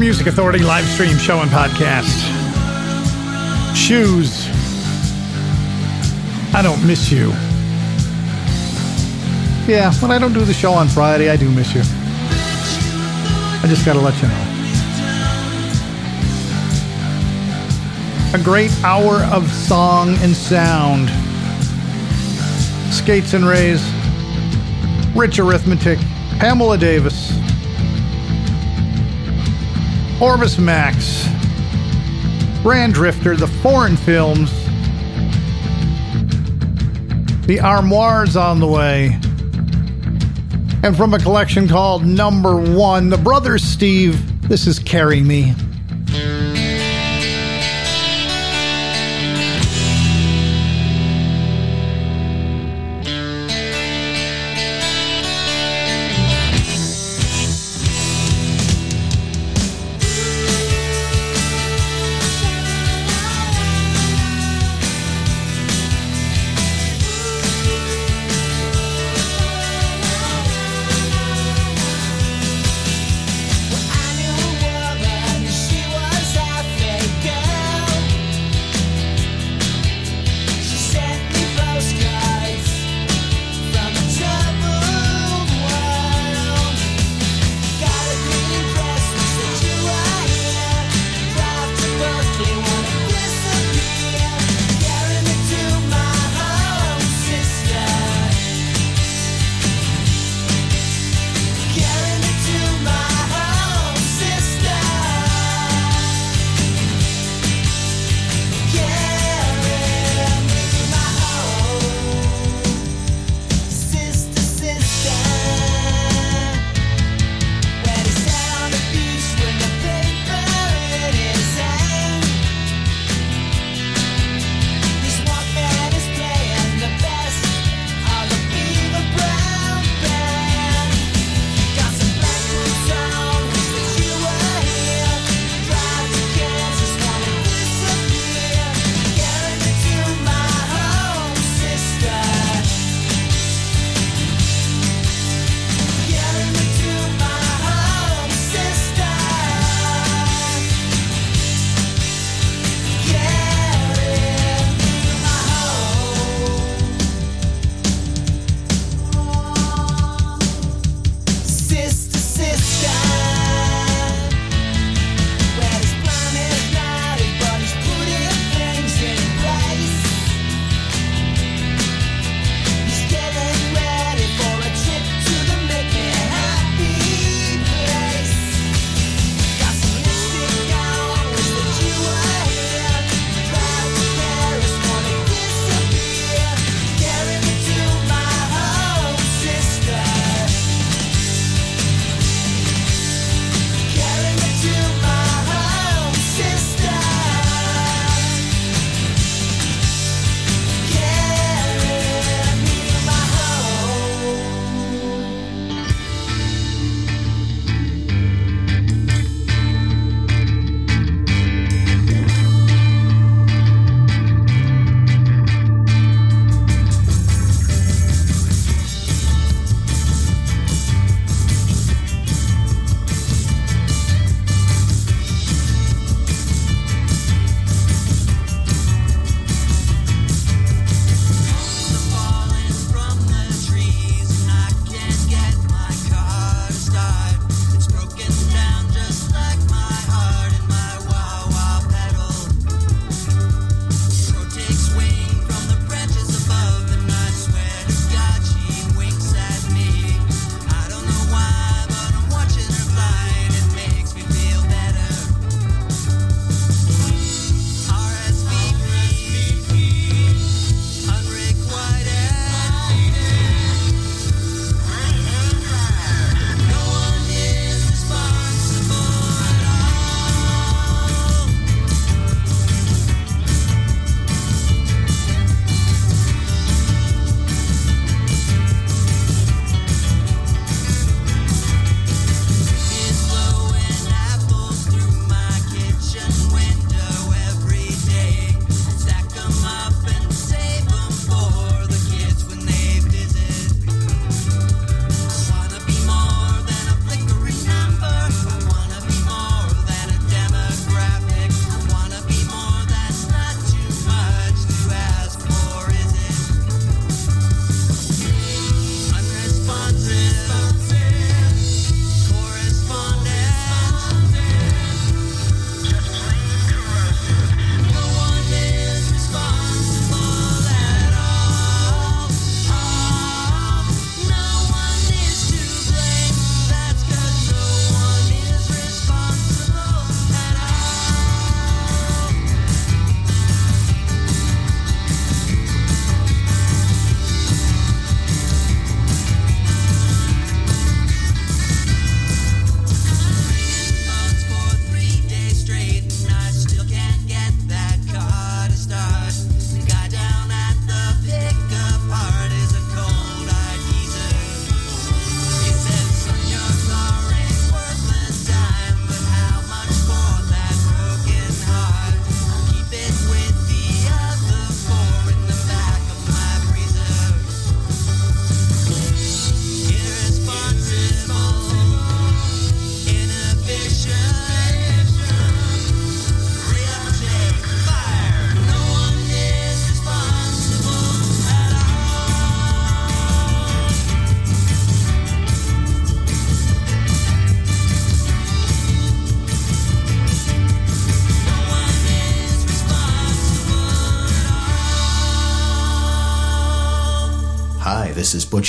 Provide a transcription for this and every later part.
Music Authority live stream show and podcast. Shoes. I don't miss you. Yeah, when I don't do the show on Friday, I do miss you. I just gotta let you know. A great hour of song and sound. Skates and Rays, Rich Arithmetic, Pamela Davis, Orbis Max, Grand Drifter, the foreign films, the Armoires on the way, and from a collection called Number One, the Brothers Steve, this is Carry Me.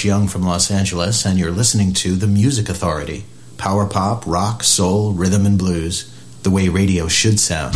Butch Young from Los Angeles, and you're listening to The Music Authority power pop, rock, soul, rhythm, and blues, the way radio should sound.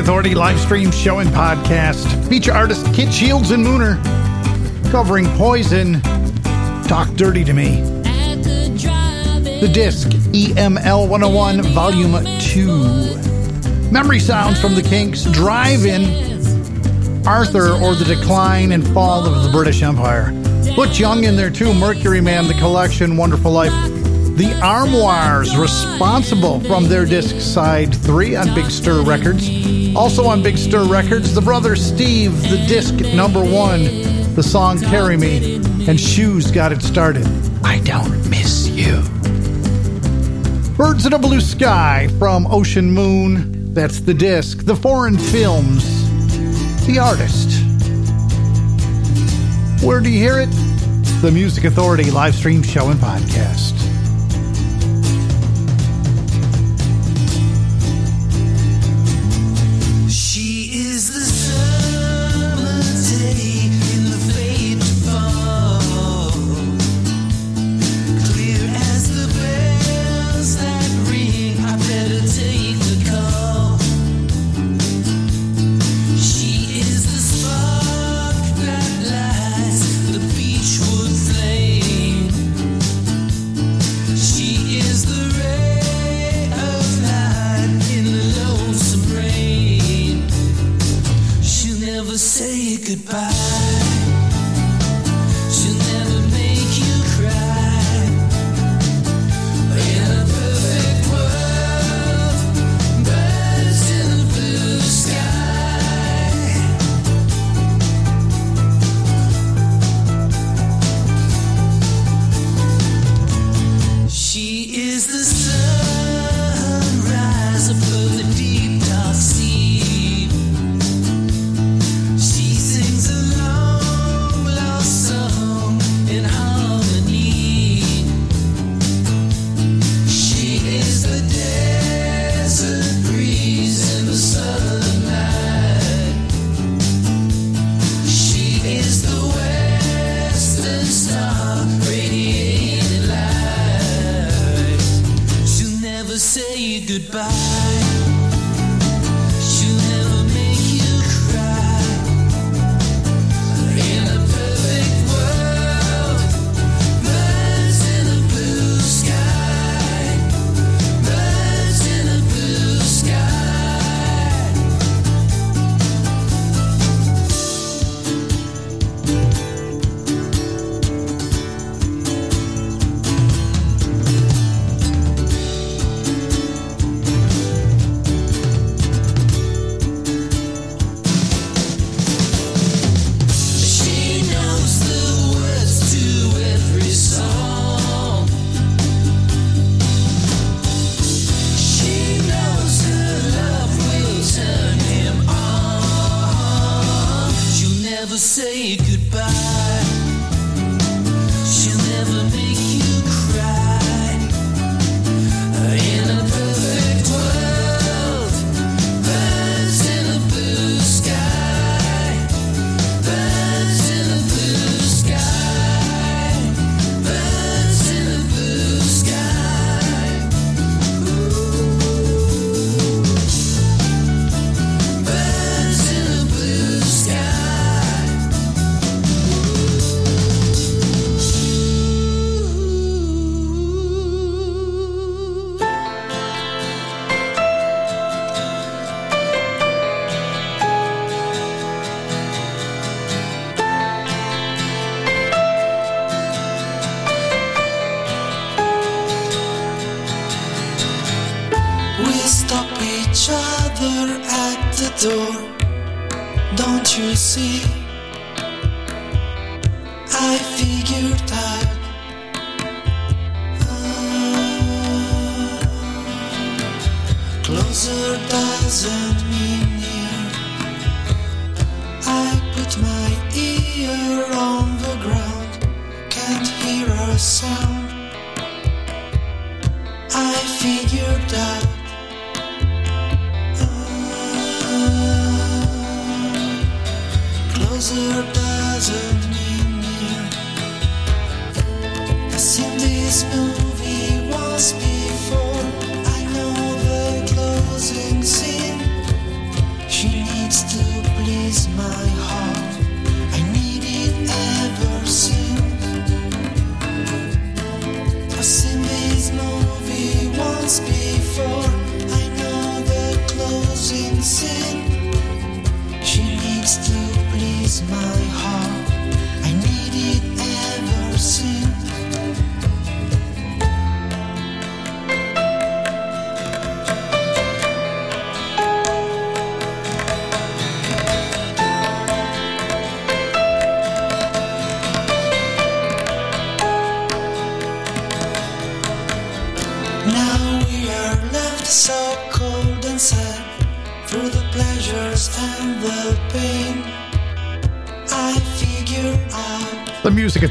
Authority live stream show and podcast. Feature artist Kit Shields and Mooner covering Poison. Talk Dirty to Me. The disc EML 101 Volume 2. Memory sounds from the Kinks Drive In. Arthur or the Decline and Fall of the British Empire. Put Young in there too. Mercury Man, The Collection, Wonderful Life. The Armoires, responsible from their disc side 3 on Big Stir Records. Also on Big Stir Records, the brother Steve, the disc number one, the song Carry Me, and Shoes got it started. I don't miss you. Birds in a Blue Sky from Ocean Moon, that's the disc. The Foreign Films, the artist. Where do you hear it? The Music Authority live stream show and podcast.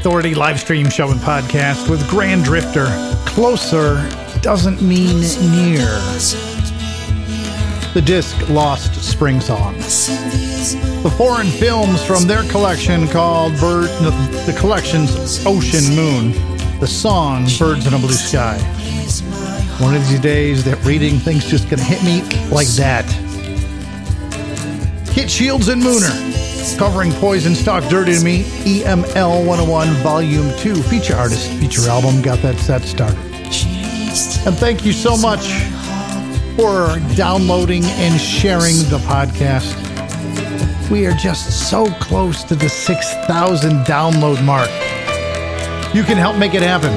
Authority live stream show and podcast with Grand Drifter. Closer doesn't mean near. The disc Lost Spring Song. I've seen these movies The foreign films from their collection called Bird, the, collection's Ocean Moon. The song Birds in a Blue Sky. One of these days, that reading thing's just gonna hit me like that. Shields and Mooner, covering Poison Stock Dirty to Me, EML 101 Volume 2, feature artist, feature album, got that set started. And thank you so much for downloading and sharing the podcast. We are just so close to the 6,000 download mark. You can help make it happen.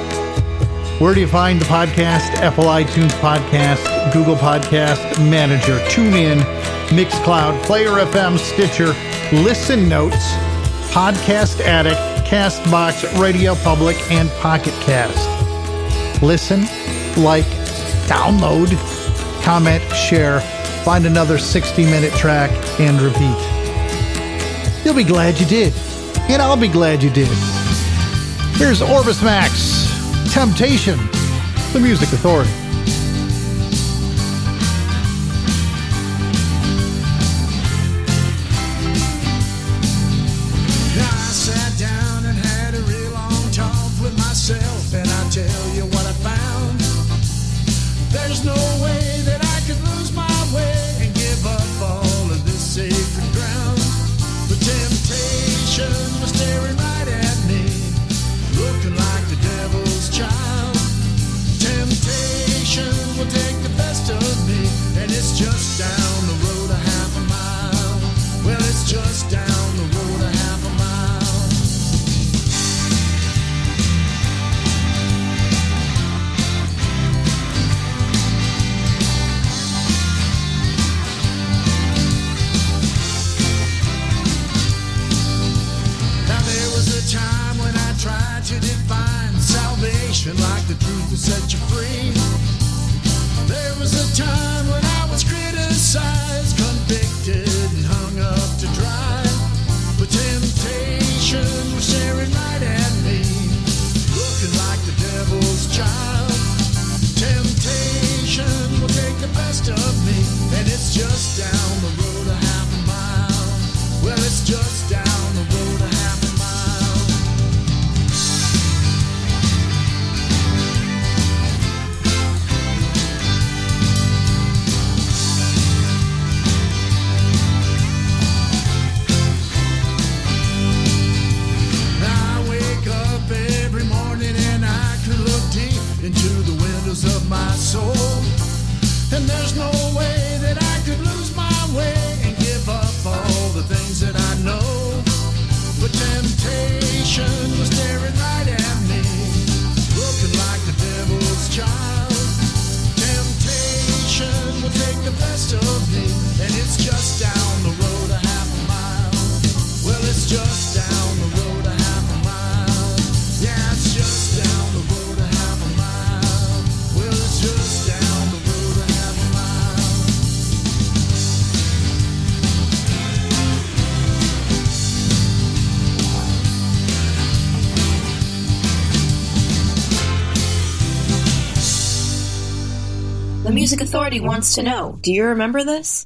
Where do you find the podcast? Apple iTunes Podcast, Google Podcast, Manager, TuneIn, Mixcloud, Player FM, Stitcher, Listen Notes, Podcast Addict, Castbox, Radio Public, and Pocket Cast. Listen, like, download, comment, share, find another 60 minute track, and repeat. You'll be glad you did. And I'll be glad you did. Here's Orbis Max, Temptation, the Music Authority. And it's just down the road a half a mile. Well, it's just down Everybody mm-hmm. wants to know. Do you remember this?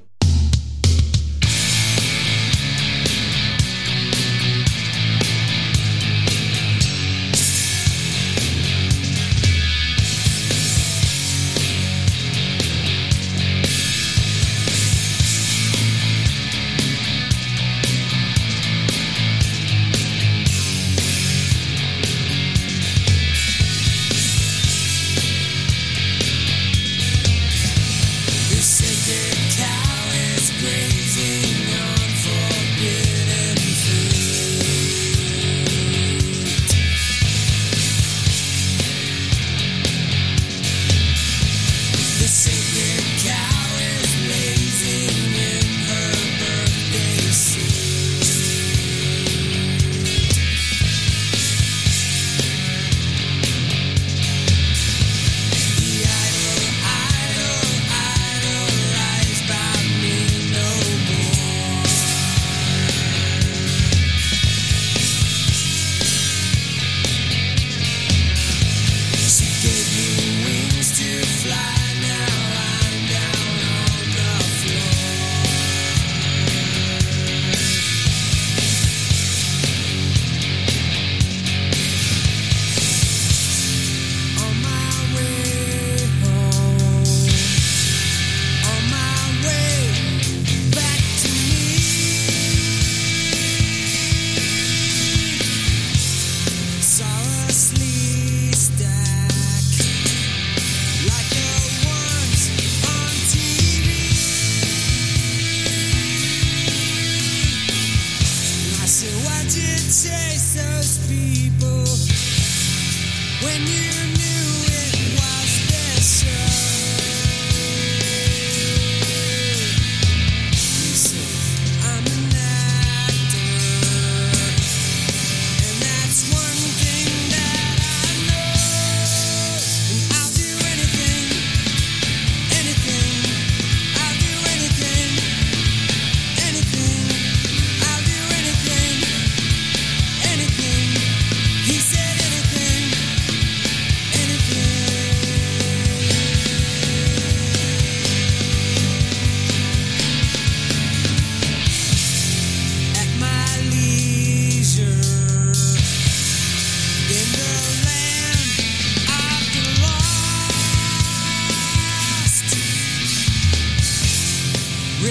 The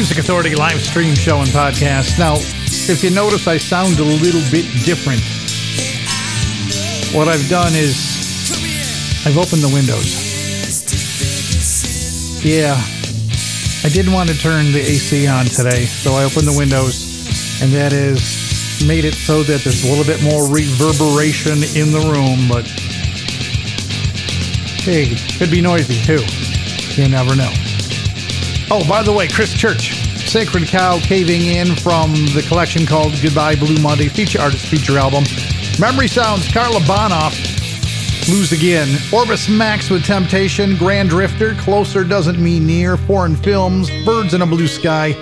Music Authority live stream show and podcast. Now, if you notice, I sound a little bit different. What I've done is I've opened the windows. Yeah, I didn't want to turn the AC on today, so I opened the windows, and that is made it so that there's a little bit more reverberation in the room, but hey, could be noisy too. You never know. Oh, by the way, Chris Church, Sacred Cow caving in from the collection called Goodbye Blue Monday feature artist feature album. Memory Sounds, Karla Bonoff, Lose Again. Orbis Max with Temptation, Grand Drifter, Closer Doesn't Mean Near, Foreign Films, Birds in a Blue Sky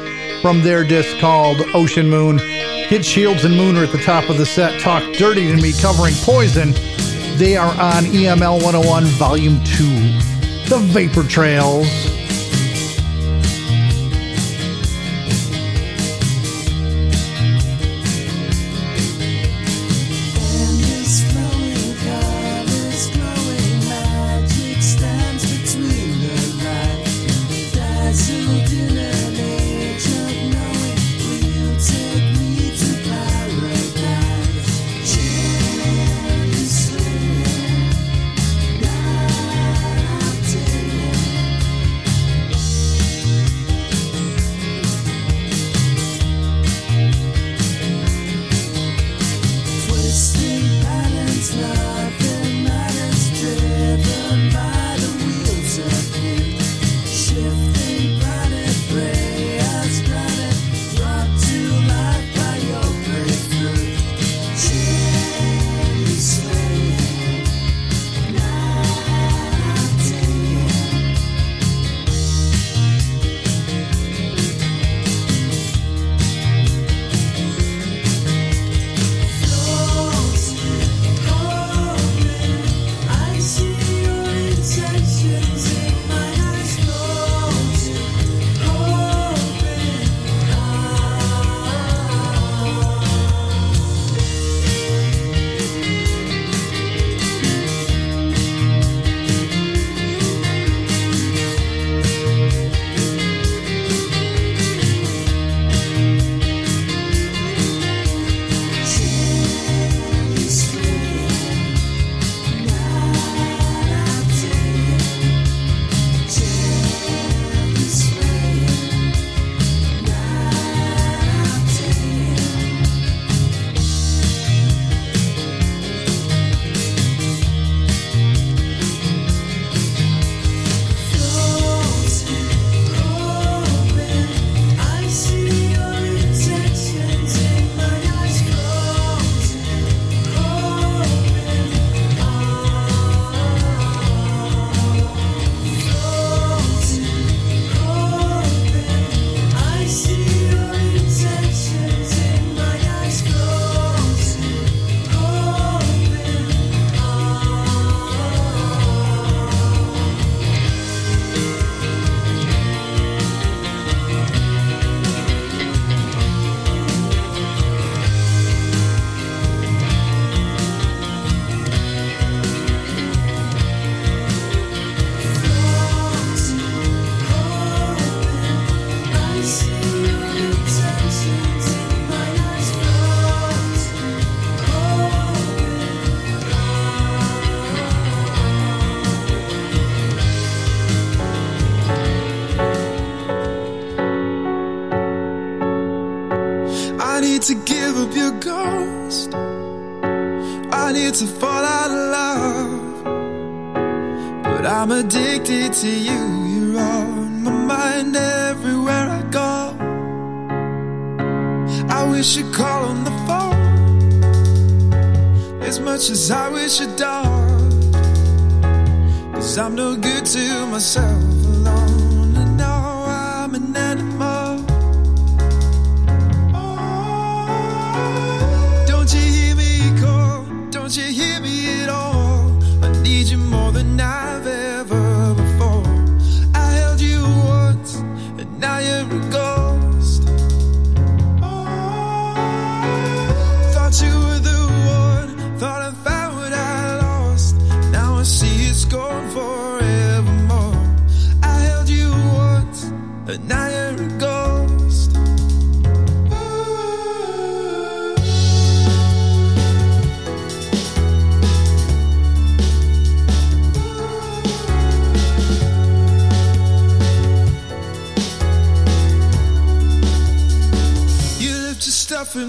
from their disc called Ocean Moon. Hit Shields and Moon are at the top of the set. Talk Dirty to Me covering Poison. They are on EML 101 Volume 2. The Vapor Trails. need to give up your ghost. I need to fall out of love. But I'm addicted to you. You're on my mind everywhere I go. I wish you'd call on the phone. As much as I wish you'd done. Cause I'm no good to myself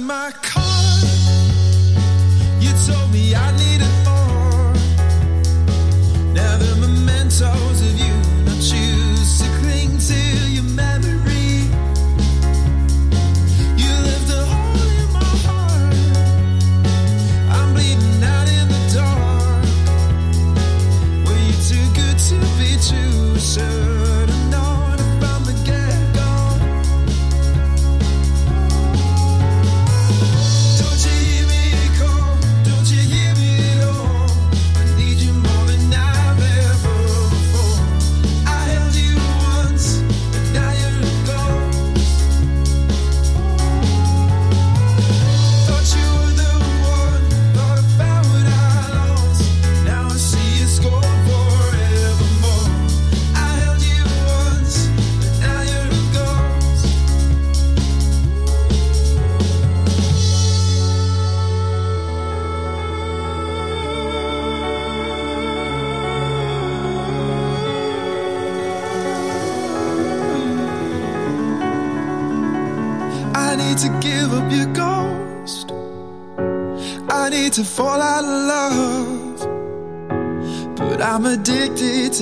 my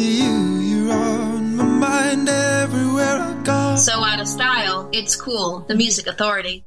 you, you're on my mind everywhere I go. So out of style, it's cool. The Music Authority.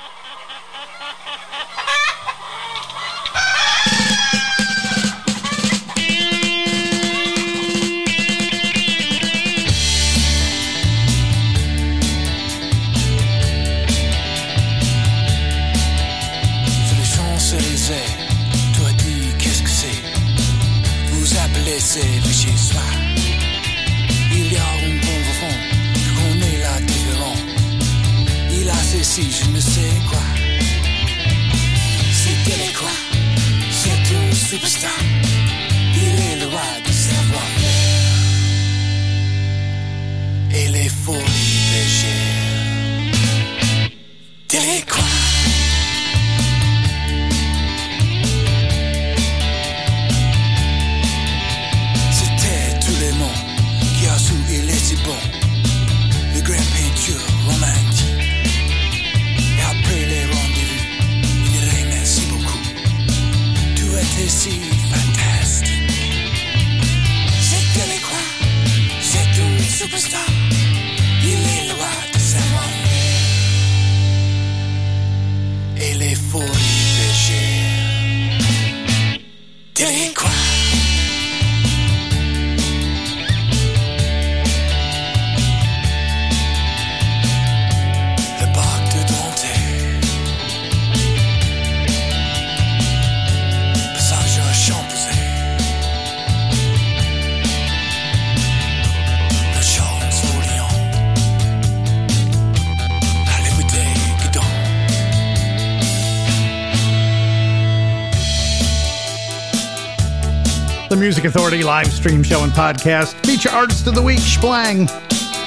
Music Authority live stream show and podcast. Feature artist of the week, Splang.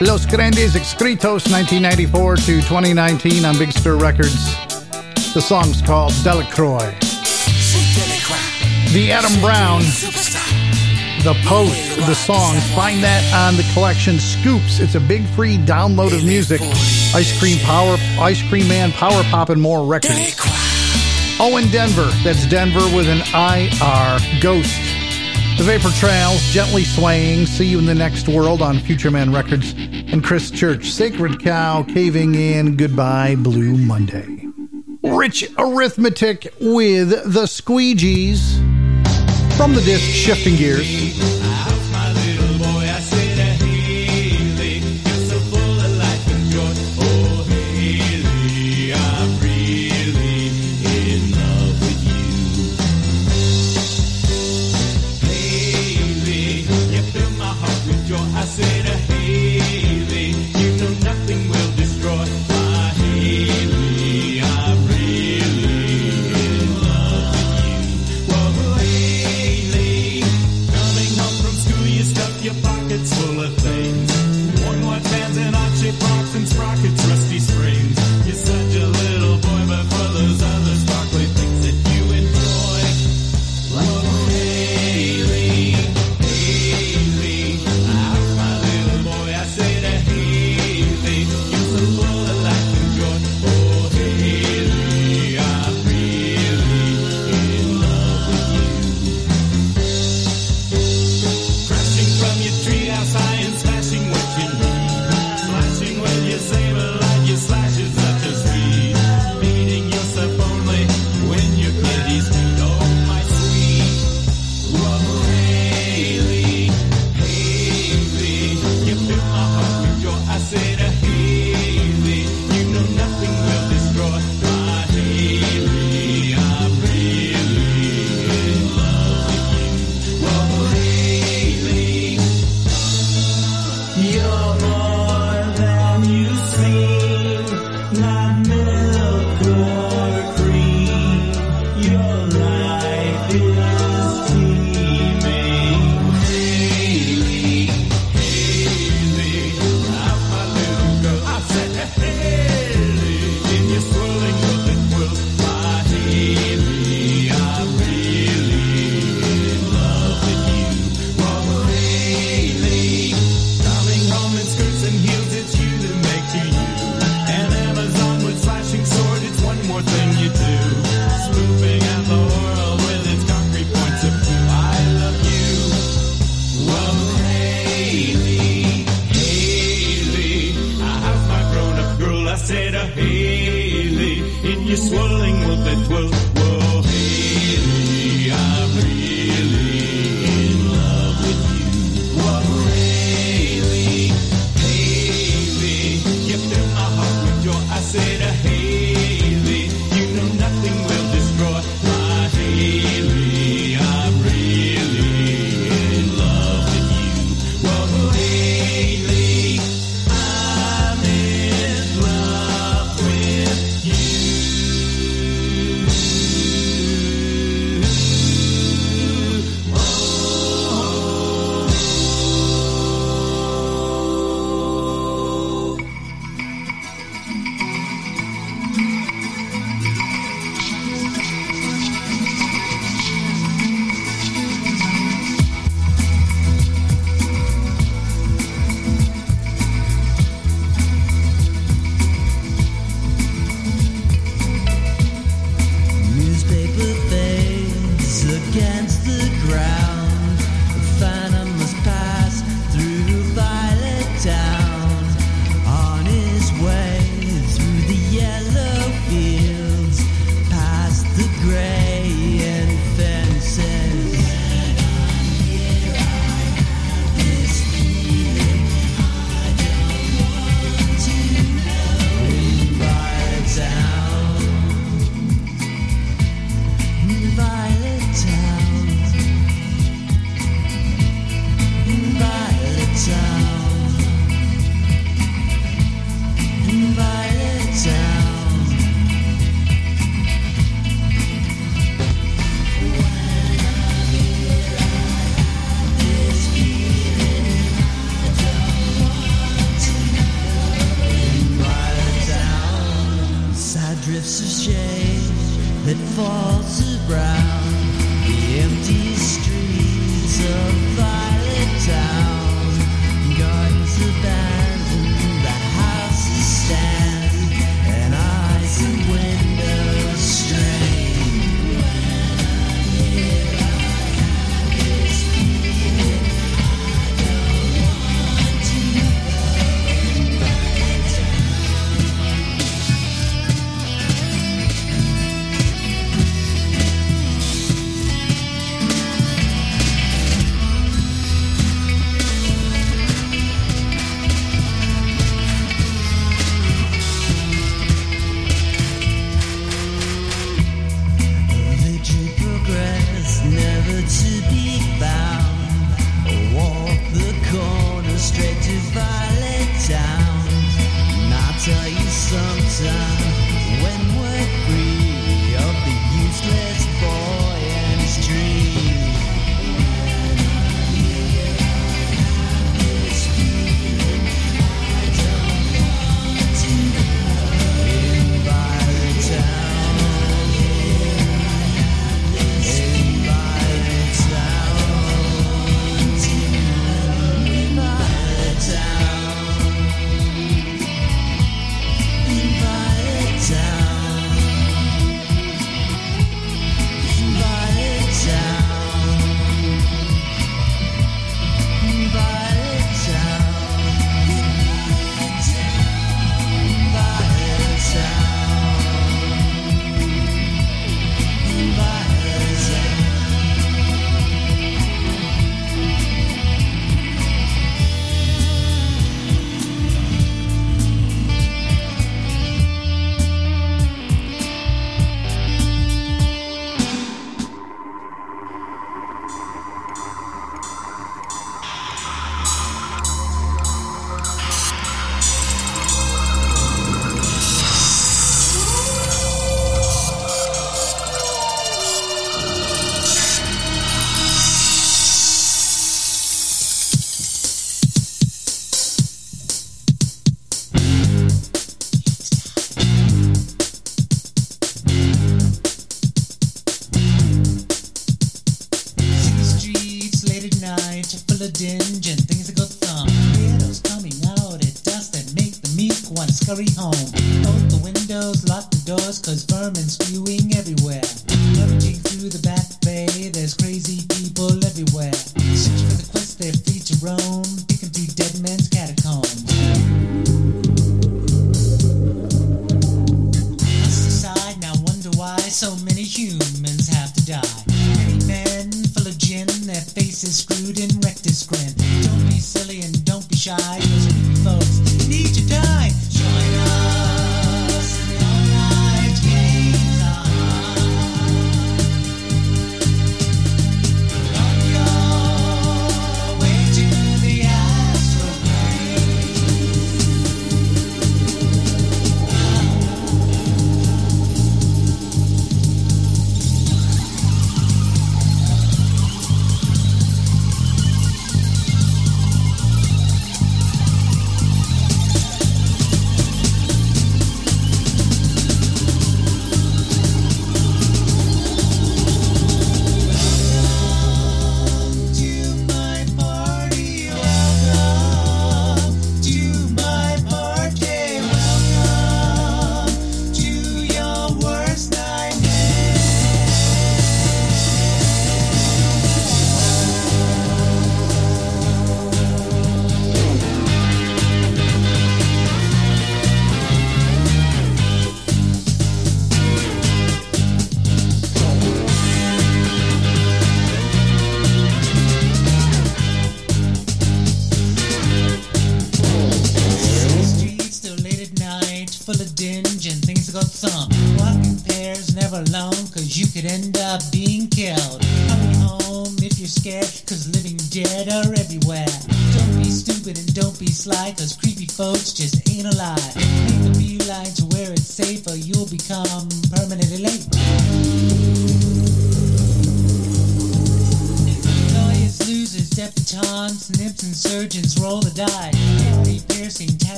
Los Grandes Escritos, 1994 to 2019 on Big Stir Records. The song's called Delacroix. The Adam Brown, the post, the song. Find that on the collection Scoops. It's a big free download of music. Ice Cream Power, Ice Cream Man, Power Pop, and more records. quoi Oh, Denver. That's Denver with an IR. Ghost. The Vapor Trails, Gently Swaying. See you in the next world on Future Man Records. And Chris Church, Sacred Cow, Caving In. Goodbye, Blue Monday. Rich Arithmetic with the Squeegees. From the disc Shifting Gears.